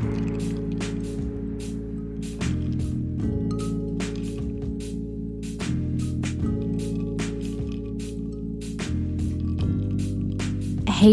Hey,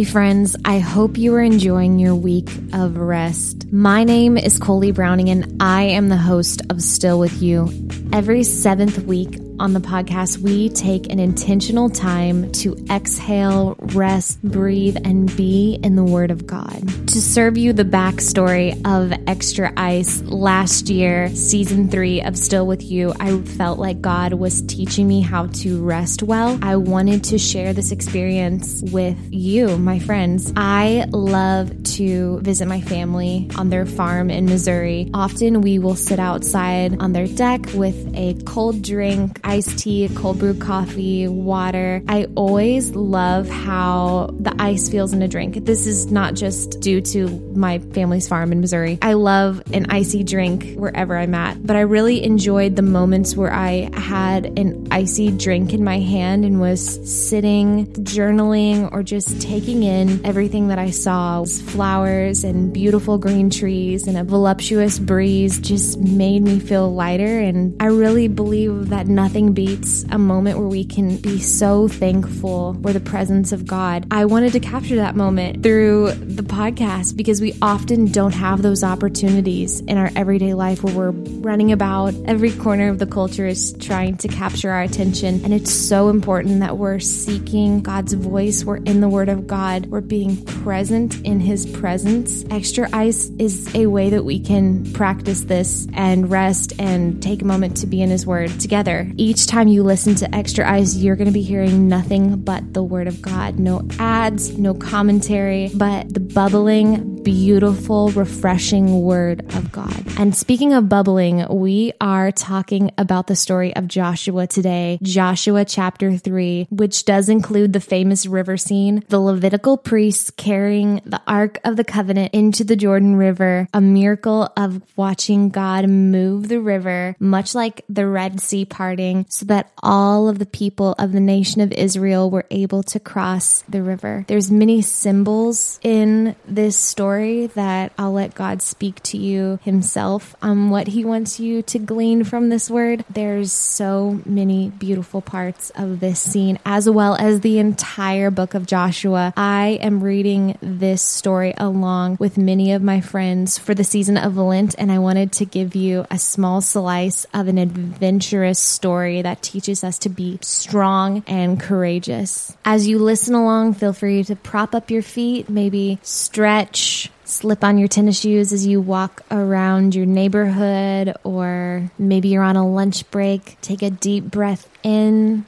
friends, I hope you are enjoying your week of rest. My name is Coley Browning, and I am the host of Still With You. Every seventh week, on the podcast, we take an intentional time to exhale, rest, breathe, and be in the Word of God. To serve you the backstory of Extra Ice, last year, season three of Still With You, I felt like God was teaching me how to rest well. I wanted to share this experience with you, my friends. I love to visit my family on their farm in Missouri. Often we will sit outside on their deck with a cold drink iced tea, cold brew coffee, water. I always love how the ice feels in a drink. This is not just due to my family's farm in Missouri. I love an icy drink wherever I'm at, but I really enjoyed the moments where I had an icy drink in my hand and was sitting, journaling, or just taking in everything that I saw. Flowers and beautiful green trees and a voluptuous breeze just made me feel lighter. And I really believe that nothing beats a moment where we can be so thankful for the presence of God. I wanted to capture that moment through the podcast because we often don't have those opportunities in our everyday life where we're running about. Every corner of the culture is trying to capture our attention. And it's so important that we're seeking God's voice. We're in the Word of God. We're being present in His presence. Extra Ice is a way that we can practice this and rest and take a moment to be in His Word together. Each time you listen to Extra Ice, you're going to be hearing nothing but the Word of God. No ads, no commentary, but the bubbling, beautiful, refreshing Word of God. And speaking of bubbling, we are talking about the story of Joshua today, Joshua chapter 3, which does include the famous river scene, the Levitical priests carrying the Ark of the Covenant into the Jordan River, a miracle of watching God move the river, much like the Red Sea parting, so that all of the people of the nation of Israel were able to cross the river. There's many symbols in this story that I'll let God speak to you himself on what he wants you to glean from this word. There's so many beautiful parts of this scene as well as the entire book of Joshua. I am reading this story along with many of my friends for the season of Lent and I wanted to give you a small slice of an adventurous story that teaches us to be strong and courageous. As you listen along, feel free to prop up your feet, maybe stretch, slip on your tennis shoes as you walk around your neighborhood, or maybe you're on a lunch break. Take a deep breath in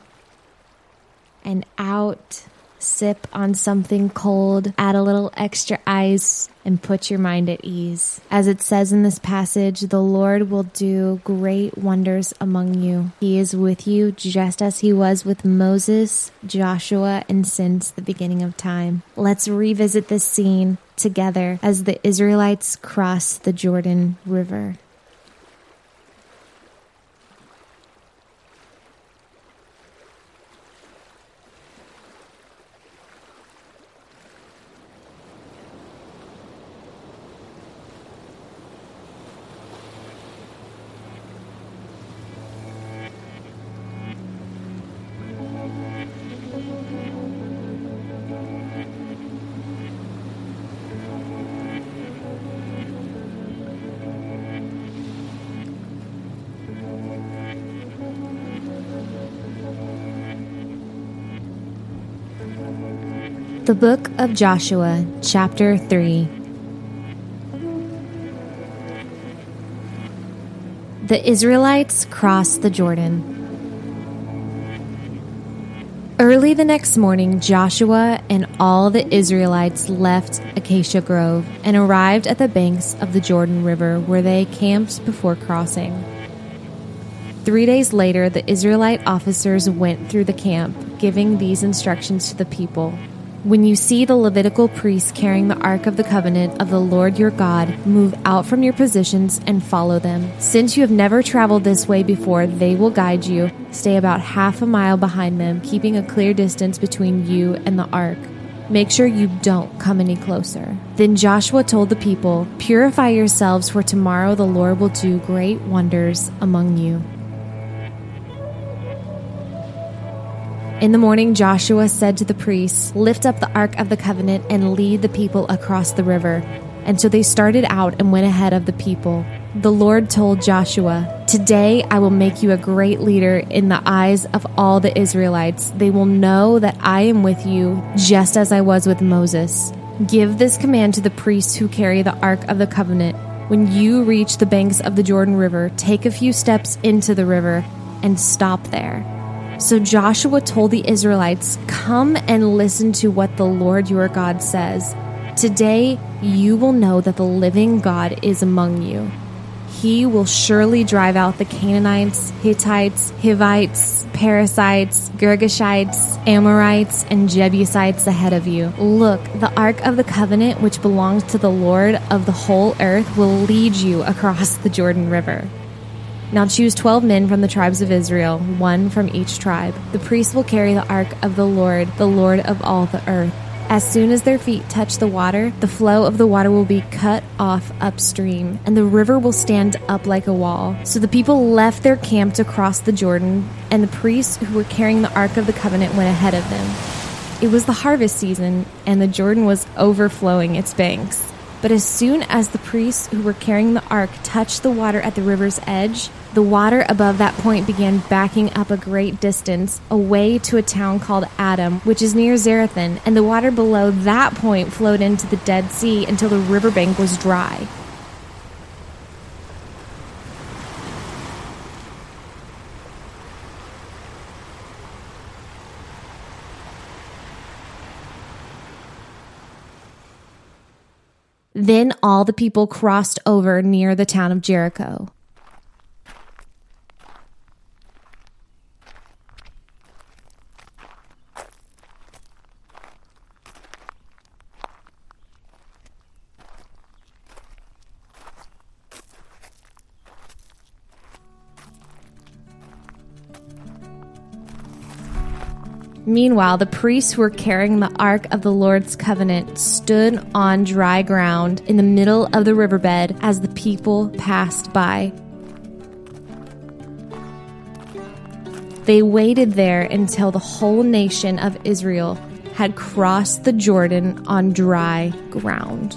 and out sip on something cold, add a little extra ice, and put your mind at ease. As it says in this passage, the Lord will do great wonders among you. He is with you just as he was with Moses, Joshua, and since the beginning of time. Let's revisit this scene together as the Israelites cross the Jordan River. The Book of Joshua, Chapter 3. The Israelites cross the Jordan. Early the next morning, Joshua and all the Israelites left Acacia Grove and arrived at the banks of the Jordan River where they camped before crossing. Three days later, the Israelite officers went through the camp, giving these instructions to the people. When you see the Levitical priests carrying the Ark of the Covenant of the Lord your God, move out from your positions and follow them. Since you have never traveled this way before, they will guide you. Stay about half a mile behind them, keeping a clear distance between you and the Ark. Make sure you don't come any closer. Then Joshua told the people, Purify yourselves, for tomorrow the Lord will do great wonders among you. In the morning, Joshua said to the priests, Lift up the Ark of the Covenant and lead the people across the river. And so they started out and went ahead of the people. The Lord told Joshua, Today I will make you a great leader in the eyes of all the Israelites. They will know that I am with you, just as I was with Moses. Give this command to the priests who carry the Ark of the Covenant. When you reach the banks of the Jordan River, take a few steps into the river and stop there. So Joshua told the Israelites, Come and listen to what the Lord your God says. Today you will know that the living God is among you. He will surely drive out the Canaanites, Hittites, Hivites, Perizzites, Girgashites, Amorites, and Jebusites ahead of you. Look, the Ark of the Covenant, which belongs to the Lord of the whole earth, will lead you across the Jordan River. Now choose twelve men from the tribes of Israel, one from each tribe. The priests will carry the ark of the Lord, the Lord of all the earth. As soon as their feet touch the water, the flow of the water will be cut off upstream, and the river will stand up like a wall. So the people left their camp to cross the Jordan, and the priests who were carrying the Ark of the Covenant went ahead of them. It was the harvest season, and the Jordan was overflowing its banks. But as soon as the priests who were carrying the ark touched the water at the river's edge, the water above that point began backing up a great distance away to a town called Adam, which is near Zarethan, and the water below that point flowed into the Dead Sea until the riverbank was dry. Then all the people crossed over near the town of Jericho. Meanwhile, the priests who were carrying the Ark of the Lord's covenant stood on dry ground in the middle of the riverbed as the people passed by. They waited there until the whole nation of Israel had crossed the Jordan on dry ground.